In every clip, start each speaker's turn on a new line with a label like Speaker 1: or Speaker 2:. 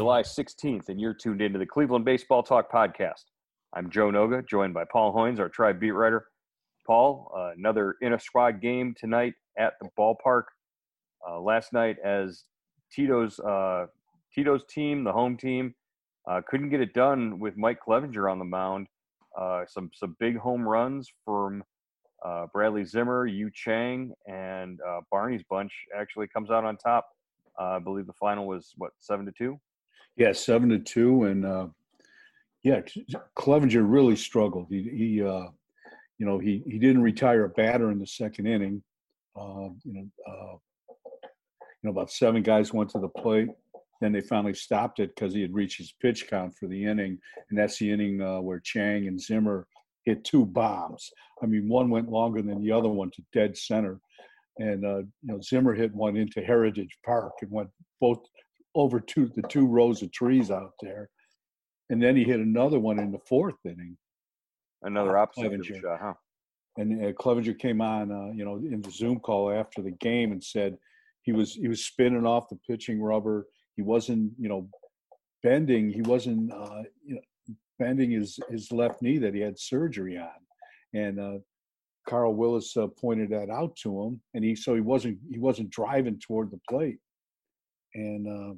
Speaker 1: July 16th, and you're tuned into the Cleveland Baseball Talk podcast. I'm Joe Noga, joined by Paul Hoynes, our tribe beat writer. Paul, uh, another inner squad game tonight at the ballpark. Uh, last night, as Tito's uh, Tito's team, the home team, uh, couldn't get it done with Mike Clevinger on the mound. Uh, some some big home runs from uh, Bradley Zimmer, Yu Chang, and Barney's bunch actually comes out on top. I believe the final was what seven to two.
Speaker 2: Yeah, seven to two, and yeah, Clevinger really struggled. He, he uh, you know, he he didn't retire a batter in the second inning. Uh, you know, uh, you know, about seven guys went to the plate. Then they finally stopped it because he had reached his pitch count for the inning, and that's the inning uh, where Chang and Zimmer hit two bombs. I mean, one went longer than the other one to dead center, and uh, you know Zimmer hit one into Heritage Park and went both over two the two rows of trees out there, and then he hit another one in the fourth inning.
Speaker 1: Another uh, opposite shot, huh?
Speaker 2: And uh, Clevinger came on, uh, you know, in the Zoom call after the game and said he was he was spinning off the pitching rubber he wasn't, you know, bending. He wasn't, uh, you know, bending his his left knee that he had surgery on, and uh, Carl Willis uh, pointed that out to him, and he so he wasn't he wasn't driving toward the plate, and uh,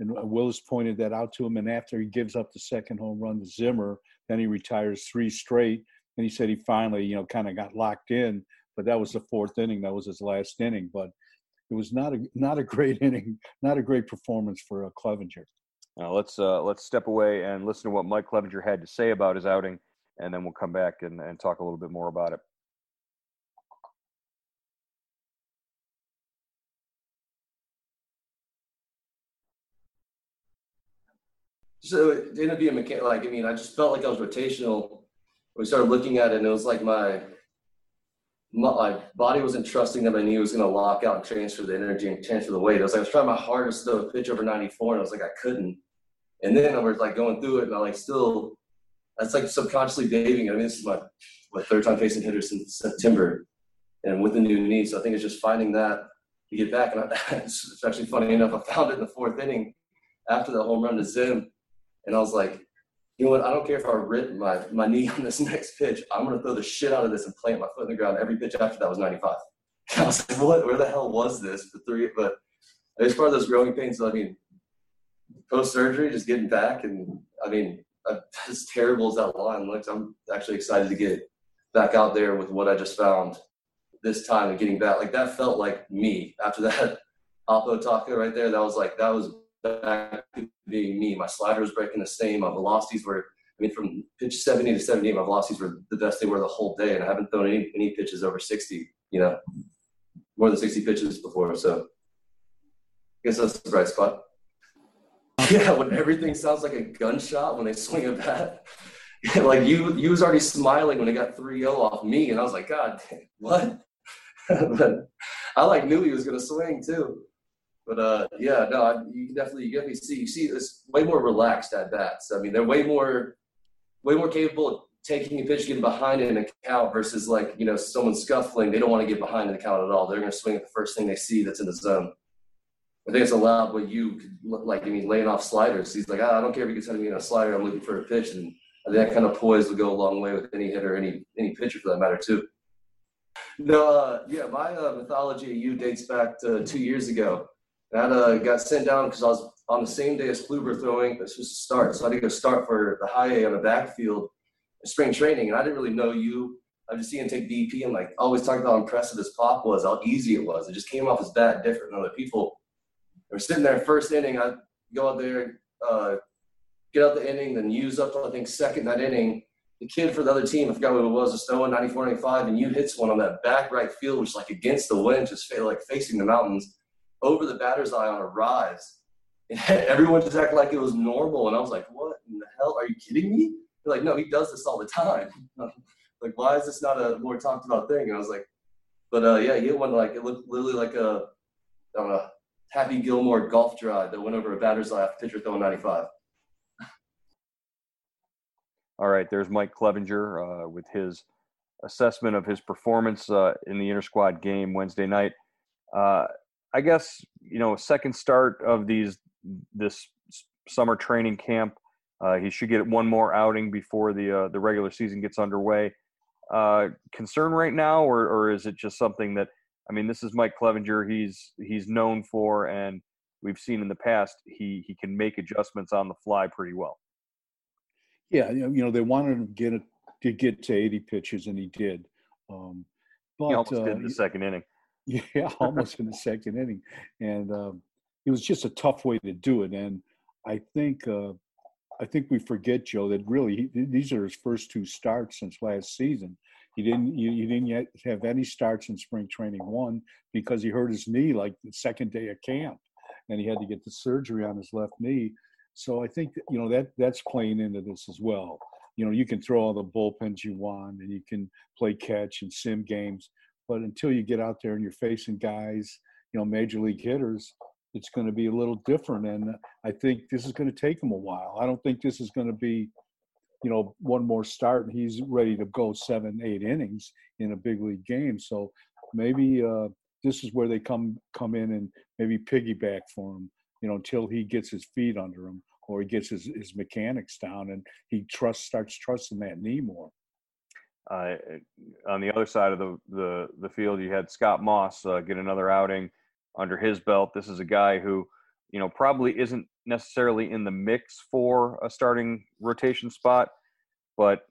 Speaker 2: and Willis pointed that out to him, and after he gives up the second home run to Zimmer, then he retires three straight, and he said he finally you know kind of got locked in, but that was the fourth inning, that was his last inning, but it was not a not a great inning, not a great performance for uh, Clevinger.
Speaker 1: Now let's uh, let's step away and listen to what Mike Clevinger had to say about his outing, and then we'll come back and, and talk a little bit more about it.
Speaker 3: So it ended up being mechanic. Like I mean, I just felt like I was rotational. We started looking at it, and it was like my my body wasn't trusting that my knee was going to lock out and transfer the energy and transfer the weight. I was like, I was trying my hardest to pitch over 94, and I was like, I couldn't. And then I was like going through it, and I like still, that's like subconsciously bathing. I mean, this is my, my third time facing hitters since September, and with the new knee. So I think it's just finding that to get back. And I, it's actually funny enough, I found it in the fourth inning after the home run to Zim, and I was like, you know what? I don't care if I rip my, my knee on this next pitch. I'm going to throw the shit out of this and plant my foot in the ground. Every pitch after that was 95. I was like, what? Where the hell was this for three? But as part of those growing pains, so, I mean, post surgery, just getting back, and I mean, as terrible as that line looks, I'm actually excited to get back out there with what I just found this time and getting back. Like that felt like me after that Oppo taco right there. That was like that was back being me. My slider was breaking the same. My velocities were, I mean, from pitch 70 to 78, my velocities were the best they were the whole day. And I haven't thrown any, any pitches over 60, you know, more than 60 pitches before. So I guess that's the bright spot. Yeah, when everything sounds like a gunshot when they swing a bat. like you, you was already smiling when it got 3-0 off me, and I was like, God, what? but I like knew he was gonna swing too. But uh, yeah, no, I, you can definitely you definitely see you see this way more relaxed at bats. I mean, they're way more way more capable of taking a pitch, getting behind in a count versus like you know someone scuffling. They don't want to get behind in the count at all. They're going to swing at the first thing they see that's in the zone. I think it's allowed what you could, like. I mean, laying off sliders. He's like, oh, I don't care if you can send me in a slider. I'm looking for a pitch, and I think that kind of poise will go a long way with any hitter, any any pitcher for that matter too. No, uh, yeah, my uh, mythology of you dates back to two years ago. That uh, got sent down because I was on the same day as Kluber throwing. This was to start, so I had to go start for the high A on the backfield, spring training, and I didn't really know you. I just seen him take BP and like always talking about how impressive his pop was, how easy it was. It just came off his bat different than other people. We're sitting there first inning. I go out there, uh, get out the inning, then use up to, I think second that inning. The kid for the other team, I forgot what it was, a Stoa 94 95, and you hits one on that back right field, which like against the wind, just like facing the mountains over the batter's eye on a rise. And everyone just acted like it was normal. And I was like, what in the hell? Are you kidding me? They're like, no, he does this all the time. like, why is this not a more talked about thing? And I was like, but uh, yeah, he hit one like, it looked literally like a, I don't know, Happy Gilmore golf drive that went over a batter's eye pitcher throwing 95.
Speaker 1: All right, there's Mike Clevinger uh, with his assessment of his performance uh, in the inter squad game Wednesday night. Uh, I guess you know second start of these this summer training camp. Uh, he should get one more outing before the uh, the regular season gets underway. Uh, concern right now, or or is it just something that I mean, this is Mike Clevinger. He's he's known for, and we've seen in the past he he can make adjustments on the fly pretty well.
Speaker 2: Yeah, you know they wanted him to get it to get to 80 pitches, and he did. Um,
Speaker 1: but he almost uh, did in the second inning.
Speaker 2: Yeah, almost in the second inning, and um, it was just a tough way to do it. And I think uh, I think we forget Joe that really he, these are his first two starts since last season. He didn't he didn't yet have any starts in spring training one because he hurt his knee like the second day of camp, and he had to get the surgery on his left knee. So I think you know that that's playing into this as well. You know, you can throw all the bullpens you want, and you can play catch and sim games, but until you get out there and you're facing guys, you know, major league hitters, it's going to be a little different. And I think this is going to take him a while. I don't think this is going to be, you know, one more start and he's ready to go seven, eight innings in a big league game. So maybe uh, this is where they come come in and maybe piggyback for him, you know, until he gets his feet under him or he gets his, his mechanics down and he trust starts trusting that knee more.
Speaker 1: On the other side of the, the, the field, you had Scott Moss uh, get another outing under his belt. This is a guy who, you know, probably isn't necessarily in the mix for a starting rotation spot, but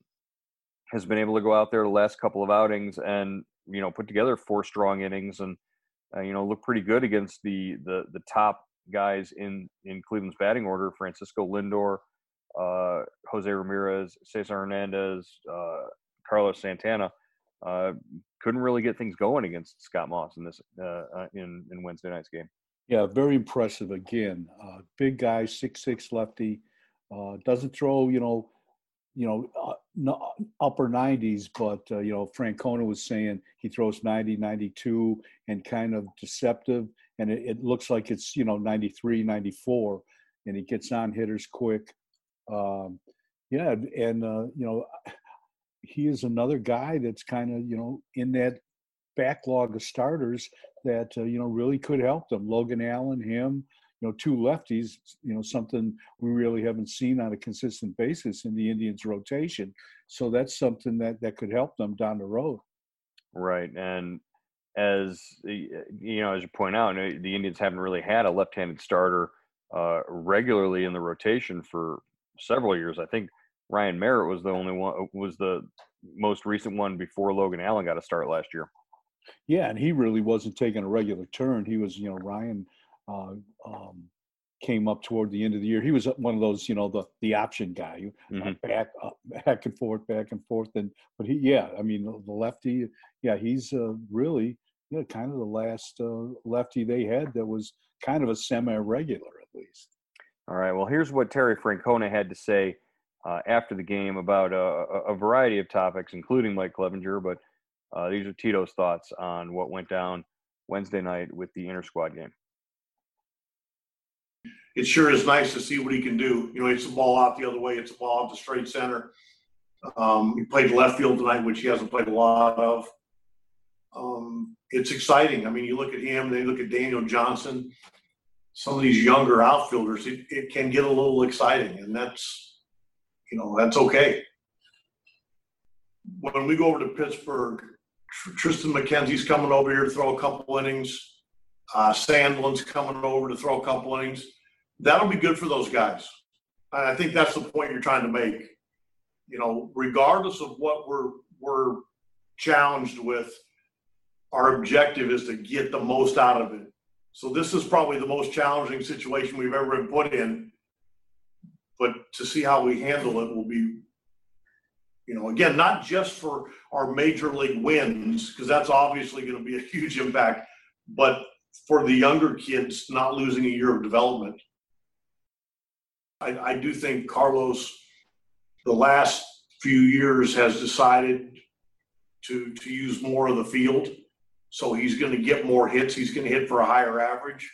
Speaker 1: has been able to go out there the last couple of outings and you know put together four strong innings and uh, you know look pretty good against the the the top guys in in Cleveland's batting order: Francisco Lindor, uh, Jose Ramirez, Cesar Hernandez, uh, Carlos Santana. Uh, couldn't really get things going against Scott Moss in this uh, uh, in in Wednesday night's game.
Speaker 2: Yeah, very impressive again. big guy, six six lefty. doesn't throw, you know, you know, uh, no, upper 90s, but, uh, you know, Francona was saying he throws 90, 92 and kind of deceptive. And it, it, looks like it's, you know, 93, 94, and he gets on hitters quick. Um, yeah. And, uh, you know, he is another guy that's kind of, you know, in that backlog of starters that, uh, you know, really could help them. Logan Allen, him, you know, two lefties, you know, something we really haven't seen on a consistent basis in the Indians rotation. So that's something that, that could help them down the road.
Speaker 1: Right. And as you know, as you point out, the Indians haven't really had a left-handed starter uh, regularly in the rotation for several years. I think Ryan Merritt was the only one, was the most recent one before Logan Allen got a start last year.
Speaker 2: Yeah, and he really wasn't taking a regular turn. He was, you know, Ryan uh, um, came up toward the end of the year. He was one of those, you know, the the option guy, mm-hmm. back uh, back and forth, back and forth. And but he, yeah, I mean, the lefty, yeah, he's uh, really, yeah, kind of the last uh, lefty they had that was kind of a semi-regular at least.
Speaker 1: All right. Well, here's what Terry Francona had to say uh, after the game about a, a, variety of topics, including Mike Clevinger. But uh, these are Tito's thoughts on what went down Wednesday night with the inter squad game
Speaker 4: it sure is nice to see what he can do. You know, it's a ball out the other way. It's a ball out to straight center. Um, he played left field tonight, which he hasn't played a lot of. Um, it's exciting. I mean, you look at him, then you look at Daniel Johnson, some of these younger outfielders, it, it can get a little exciting, and that's, you know, that's okay. When we go over to Pittsburgh, Triston McKenzie's coming over here to throw a couple innings. Uh, Sandlin's coming over to throw a couple innings that'll be good for those guys. I think that's the point you're trying to make. You know, regardless of what we're we're challenged with, our objective is to get the most out of it. So this is probably the most challenging situation we've ever been put in. But to see how we handle it will be, you know, again, not just for our major league wins, because that's obviously going to be a huge impact, but for the younger kids not losing a year of development I, I do think Carlos, the last few years, has decided to to use more of the field. So he's going to get more hits. He's going to hit for a higher average.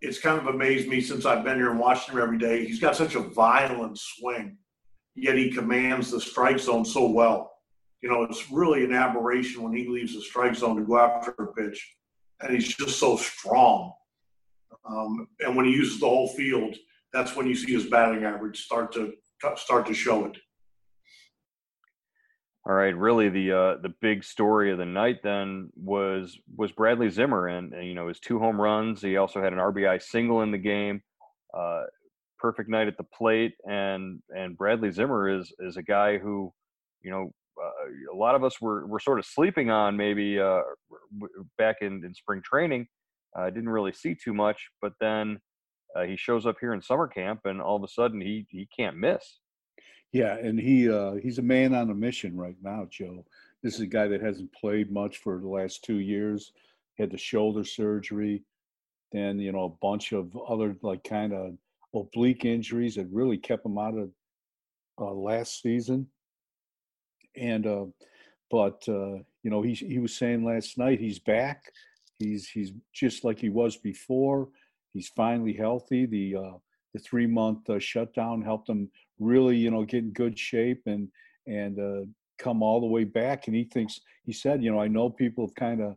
Speaker 4: It's kind of amazed me since I've been here and watched him every day. He's got such a violent swing, yet he commands the strike zone so well. You know, it's really an aberration when he leaves the strike zone to go after a pitch, and he's just so strong. Um, and when he uses the whole field, that's when you see his batting average start to start to show it.
Speaker 1: All right, really the uh, the big story of the night then was was Bradley Zimmer and, and you know his two home runs. He also had an RBI single in the game. Uh, perfect night at the plate, and and Bradley Zimmer is is a guy who, you know, uh, a lot of us were were sort of sleeping on maybe uh, back in in spring training. I didn't really see too much, but then uh, he shows up here in summer camp, and all of a sudden he he can't miss.
Speaker 2: Yeah, and he uh, he's a man on a mission right now, Joe. This is a guy that hasn't played much for the last two years. Had the shoulder surgery, then you know a bunch of other like kind of oblique injuries that really kept him out of uh, last season. And uh, but uh, you know he he was saying last night he's back. He's he's just like he was before. He's finally healthy. The uh, the three month uh, shutdown helped him really, you know, get in good shape and and uh, come all the way back. And he thinks he said, you know, I know people have kind of,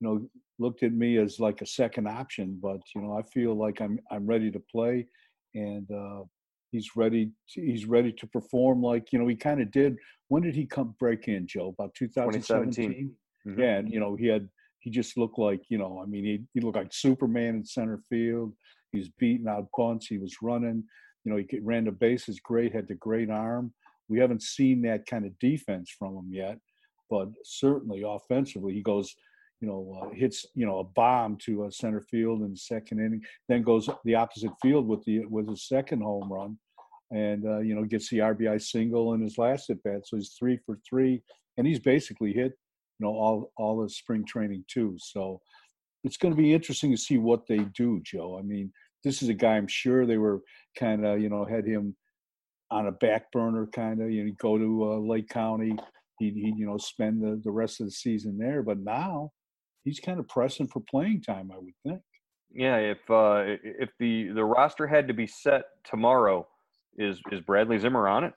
Speaker 2: you know, looked at me as like a second option, but you know, I feel like I'm I'm ready to play, and uh, he's ready. To, he's ready to perform like you know he kind of did. When did he come break in, Joe? About 2017. Mm-hmm. Yeah, and you know he had he just looked like you know I mean he he looked like Superman in center field. He was beating out bunts. He was running. You know, he ran the bases great, had the great arm. We haven't seen that kind of defense from him yet, but certainly offensively, he goes, you know, uh, hits you know a bomb to a center field in the second inning, then goes the opposite field with the with his second home run, and uh, you know gets the RBI single in his last at bat. So he's three for three, and he's basically hit you know all all his spring training too. So it's going to be interesting to see what they do, Joe. I mean, this is a guy I'm sure they were kind of, you know, had him on a back burner kind of, you know, go to uh, Lake County, he'd, he'd, you know, spend the, the rest of the season there. But now he's kind of pressing for playing time, I would think.
Speaker 1: Yeah, if uh, if the the roster had to be set tomorrow, is is Bradley Zimmer on it?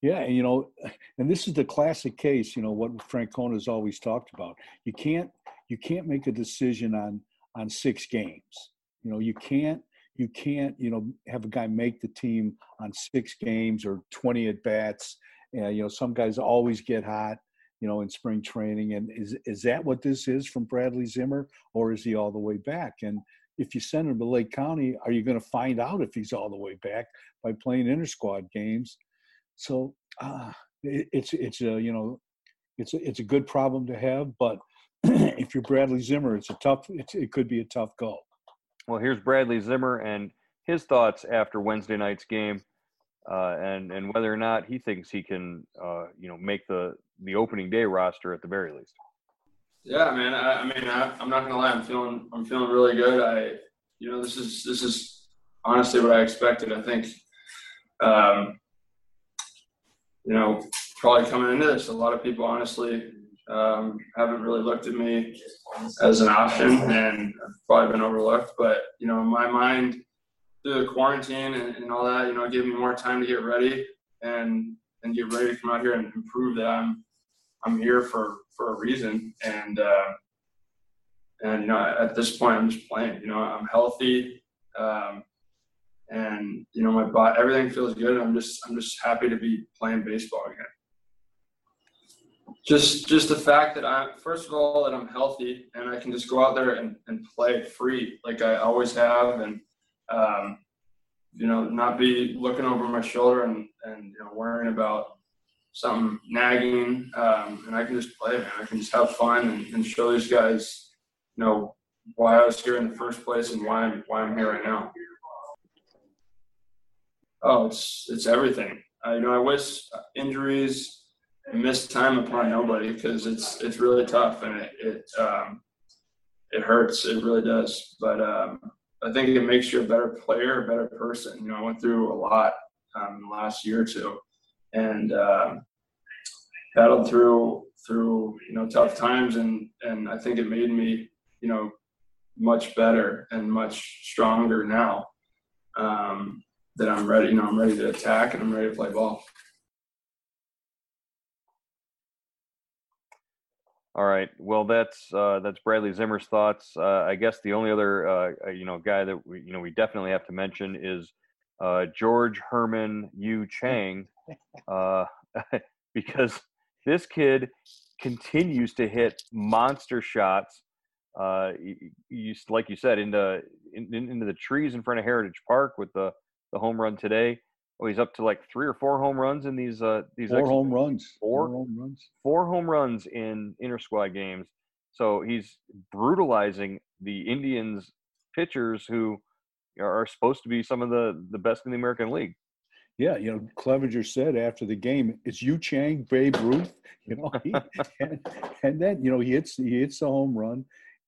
Speaker 2: Yeah, you know, and this is the classic case. You know what Francona has always talked about. You can't you can't make a decision on on six games. You know, you can't you can't you know have a guy make the team on six games or 20 at bats. And you know, some guys always get hot. You know, in spring training, and is is that what this is from Bradley Zimmer, or is he all the way back? And if you send him to Lake County, are you going to find out if he's all the way back by playing inter squad games? So uh, it, it's it's a you know it's a, it's a good problem to have, but if you're Bradley Zimmer, it's a tough. It's, it could be a tough goal.
Speaker 1: Well, here's Bradley Zimmer and his thoughts after Wednesday night's game, uh, and and whether or not he thinks he can, uh, you know, make the the opening day roster at the very least.
Speaker 5: Yeah, man. I, I mean, I, am not gonna lie. I'm feeling I'm feeling really good. I, you know, this is this is honestly what I expected. I think, um, you know, probably coming into this, a lot of people honestly um, haven't really looked at me as an option and probably been overlooked. But, you know, in my mind, through the quarantine and, and all that, you know, it gave me more time to get ready and and get ready to come out here and, prove that I'm I'm here for for a reason. And uh, and you know, at this point, I'm just playing. You know, I'm healthy, um, and you know, my body, everything feels good. I'm just I'm just happy to be playing baseball again. Just just the fact that i'm first of all that I'm healthy and I can just go out there and, and play free like I always have and um, you know not be looking over my shoulder and, and you know worrying about something nagging um, and I can just play man I can just have fun and, and show these guys you know why I was here in the first place and why I'm why I'm here right now. Oh, it's it's everything. I, you know, I wish injuries miss time upon nobody because it's it's really tough and it it um, it hurts. It really does. But um, I think it makes you a better player, a better person. You know, I went through a lot um, the last year or two, and um, battled through through you know tough times, and and I think it made me you know much better and much stronger now. Um, that I'm ready. You know, I'm ready to attack and I'm ready to play ball.
Speaker 1: All right. Well, that's uh, that's Bradley Zimmer's thoughts. Uh, I guess the only other uh, uh you know guy that we you know we definitely have to mention is uh, George Herman Yu Chang, uh, because this kid continues to hit monster shots. You, you, like you said into in, into the trees in front of Heritage Park with the the home run today. Oh, he's up to like three or four home runs in these uh these
Speaker 2: four home runs.
Speaker 1: Four, four home runs. Four home runs in inter squad games. So he's brutalizing the Indians pitchers who are supposed to be some of the the best in the American League.
Speaker 2: Yeah, you know, Clevinger said after the game, "It's Yu Chang, Babe Ruth." You know, he, and, and then you know he hits he hits a home run,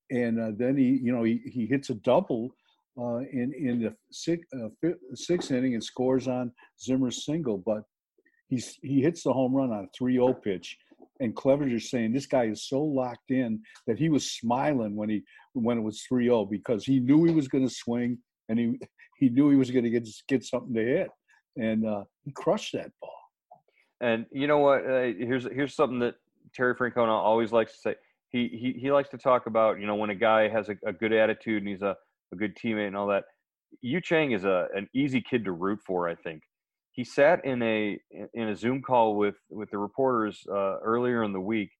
Speaker 2: and uh, then he you know he he hits a double uh, in in the sixth, uh, sixth inning and scores on Zimmer's single, but he's he hits the home run on a 3-0 pitch. And Clevinger's saying this guy is so locked in that he was smiling when he when it was 3-0 because he knew he was going to swing and he he knew he was going to get get something to hit, and uh, he crushed that ball.
Speaker 1: And you know what? Uh, here's here's something that Terry Francona always likes to say. He he he likes to talk about you know when a guy has a, a good attitude and he's a a good teammate and all that. Yu Chang is a an easy kid to root for. I think he sat in a in a Zoom call with with the reporters uh, earlier in the week,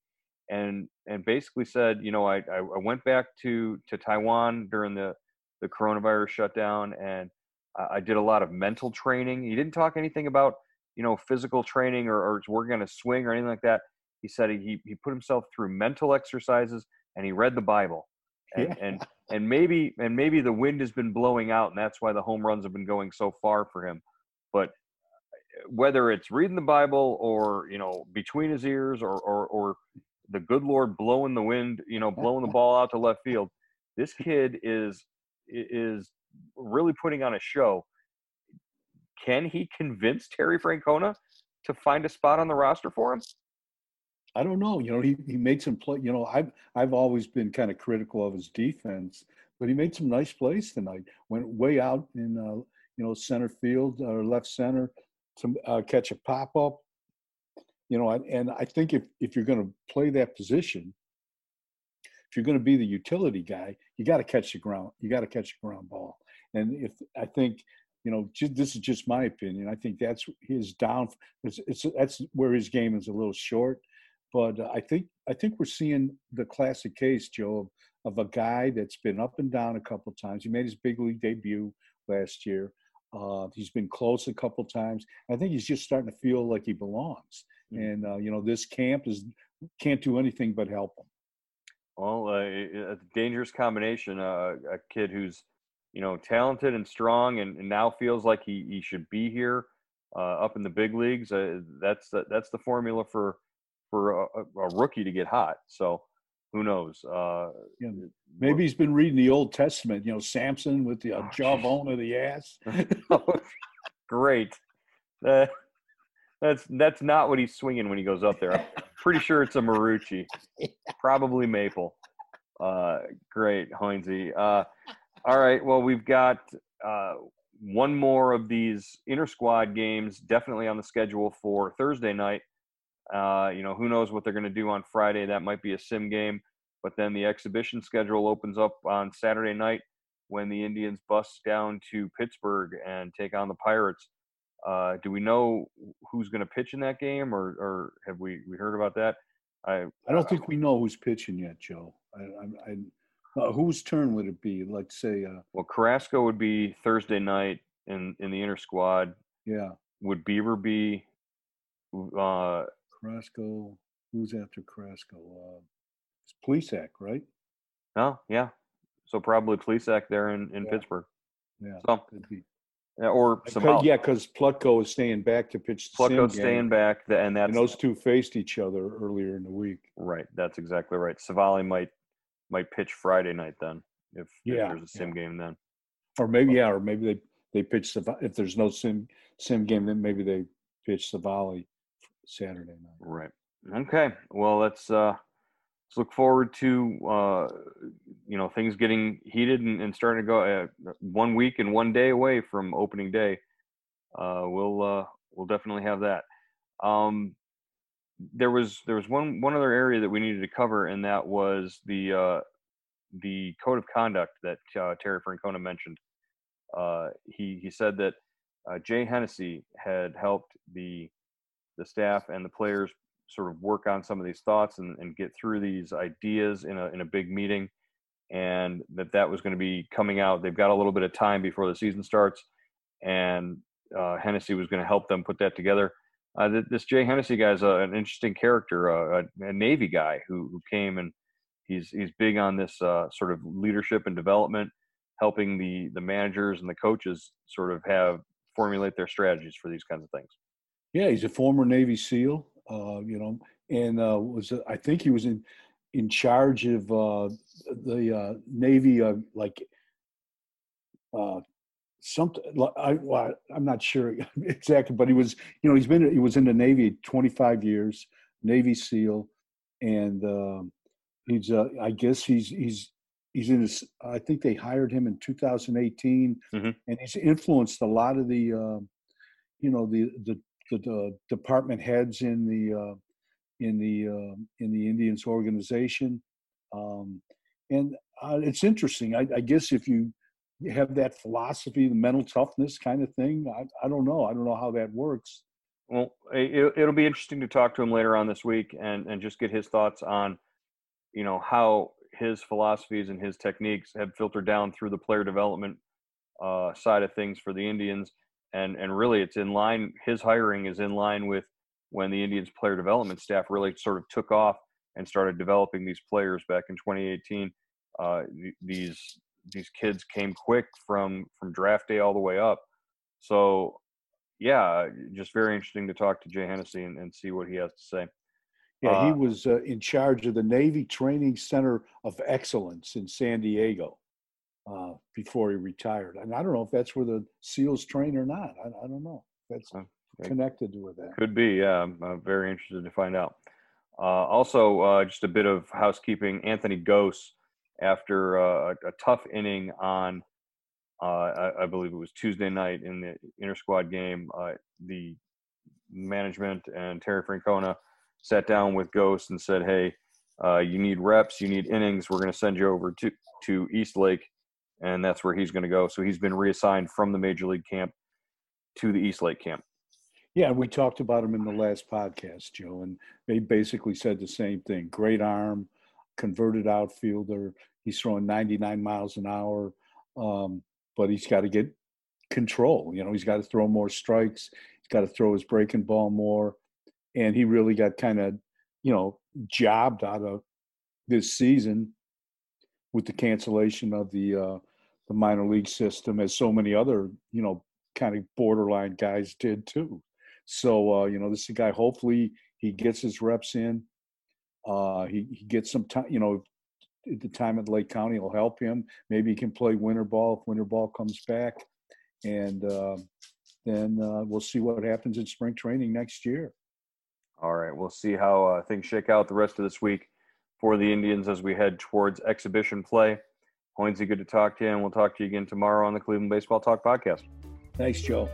Speaker 1: and and basically said, you know, I I went back to to Taiwan during the the coronavirus shutdown, and I did a lot of mental training. He didn't talk anything about you know physical training or, or working on a swing or anything like that. He said he he put himself through mental exercises and he read the Bible and, yeah. and and maybe and maybe the wind has been blowing out and that's why the home runs have been going so far for him. But uh, whether it's reading the bible or you know between his ears or or, or the good lord blowing the wind you know blowing the ball out to left field this kid is is really putting on a show. Can he convince terry francona to find a spot on the roster for him
Speaker 2: I don't know. You know, he, he made some play. You know, I've I've always been kind of critical of his defense, but he made some nice plays tonight. Went way out in uh, you know center field or left center to uh, catch a pop up. You know, and I think if if you're going to play that position, if you're going to be the utility guy, you got to catch the ground. You got to catch the ground ball. And if I think you know, this is just my opinion. I think that's his down. It's, it's that's where his game is a little short. But I think I think we're seeing the classic case, Joe, of, of a guy that's been up and down a couple times. He made his big league debut last year. Uh, he's been close a couple times. I think he's just starting to feel like he belongs. Mm-hmm. And uh, you know, this camp is can't do anything but help him.
Speaker 1: Well, uh, a dangerous combination. Uh, a kid who's you know talented and strong, and, and now feels like he, he should be here uh, up in the big leagues. Uh, that's the, that's the formula for for a, a rookie to get hot. So who knows? Uh,
Speaker 2: yeah, maybe he's been reading the Old Testament. You know, Samson with the uh, oh, jawbone of the ass.
Speaker 1: Great. Uh, that's that's not what he's swinging when he goes up there. I'm pretty sure it's a Marucci, probably maple. Uh, great, Hoinsey. Uh, all right. Well, we've got uh, one more of these inter squad games definitely on the schedule for Thursday night. Uh, you know, who knows what they're going to do on Friday? That might be a sim game. But then the exhibition schedule opens up on Saturday night when the Indians bust down to Pittsburgh and take on the Pirates. Uh, do we know who's going to pitch in that game, or, or have we, we heard about that?
Speaker 2: I I don't think we know who's pitching yet, Joe. I, I, I uh, whose turn would it be? Let's say. Uh,
Speaker 1: well, Carrasco would be Thursday night in in the inner squad.
Speaker 2: Yeah.
Speaker 1: Would Bieber be? Uh,
Speaker 2: Carrasco. Who's after Carrasco? Uh, it's Plesac, right?
Speaker 1: Oh, yeah. So probably Plesac there in, in
Speaker 2: yeah.
Speaker 1: Pittsburgh.
Speaker 2: Yeah.
Speaker 1: So. Yeah, or
Speaker 2: somehow. Yeah, because Plutko is staying back to pitch.
Speaker 1: The Plutko's staying back, and that's
Speaker 2: and those two faced each other earlier in the week.
Speaker 1: Right, that's exactly right. Civale might might pitch Friday night then, if,
Speaker 2: yeah,
Speaker 1: if there's a sim
Speaker 2: yeah.
Speaker 1: game then.
Speaker 2: Or maybe yeah, or maybe they they pitch if there's no sim sim game, then maybe they pitch Civale Saturday night.
Speaker 1: Right. Okay. Well, let's uh, let's look forward to uh, you know things getting heated and, and starting to go uh, one week and one day away from opening day. Uh, we'll uh, we'll definitely have that. Um, there was there was one one other area that we needed to cover, and that was the uh, the code of conduct that uh, Terry Francona mentioned. Uh, he he said that uh, Jay Hennessy had helped the the staff and the players sort of work on some of these thoughts and, and get through these ideas in a in a big meeting, and that that was going to be coming out. They've got a little bit of time before the season starts, and uh, Hennessy was going to help them put that together. Uh, this Jay Hennessy guy is an interesting character, a, a, Navy guy who, who came and he's he's big on this uh, sort of leadership and development, helping the the managers and the coaches sort of have formulate their strategies for these kinds of things.
Speaker 2: Yeah, he's a former Navy SEAL, uh, you know, and uh, was I think he was in in charge of the Navy like something I, well, I'm not sure exactly, but he was, you know, he's been, he was in the Navy 25 years, Navy SEAL, and um, he's, uh, I guess he's, he's, he's in his, I think they hired him in 2018, mm-hmm. and he's influenced a lot of the, uh, you know, the, the, the, department heads in the, uh, in the, uh, in the Indians organization. Um, and uh, it's interesting. I, I guess if you, have that philosophy, the mental toughness kind of thing. I, I don't know. I don't know how that works.
Speaker 1: Well, it, will be interesting to talk to him later on this week and, and just get his thoughts on, you know, how his philosophies and his techniques have filtered down through the player development uh, side of things for the Indians. And, and really it's in line, his hiring is in line with when the Indians player development staff really sort of took off and started developing these players back in 2018. Uh, these these kids came quick from from draft day all the way up. So yeah, just very interesting to talk to Jay Hennessy and, and see what he has to say.
Speaker 2: Yeah, uh, he was uh, in charge of the Navy Training Center of Excellence in San Diego uh, before he retired. And I don't know if that's where the SEALs train or not. I, I don't know. That's connected with that.
Speaker 1: Could be. Yeah, I'm very interested to find out. Uh, also, uh, just a bit of housekeeping. Anthony Gose after uh, a, a, tough inning on, uh, I, I, believe it was Tuesday night in the inter squad game. Uh, the management and Terry Francona sat down with Gose and said, "Hey, uh, you need reps, you need innings. We're going to send you over to to East Lake, and that's where he's going to go." So he's been reassigned from the major league camp to the East Lake camp.
Speaker 2: Yeah, we talked about him in the last podcast, Joe, and they basically said the same thing. Great arm, converted outfielder, He's throwing 99 miles an hour, um, but he's got to get control. You know, he's got to throw more strikes. He's got to throw his breaking ball more, and he really got kind of, you know, jobbed out of this season with the cancellation of the uh, the minor league system, as so many other, you know, kind of borderline guys did too. So, uh, you know, this is a guy. Hopefully, he gets his reps in. Uh, he, he gets some time. You know, the time at Lake County will help him. Maybe he can play winter ball if winter ball comes back, and uh, then uh, we'll see what happens in spring training next year.
Speaker 1: All right, we'll see how uh, things shake out the rest of this week for the Indians as we head towards exhibition play. Hoynesy, good to talk to you, and we'll talk to you again tomorrow on the Cleveland Baseball Talk podcast.
Speaker 2: Thanks, Joe.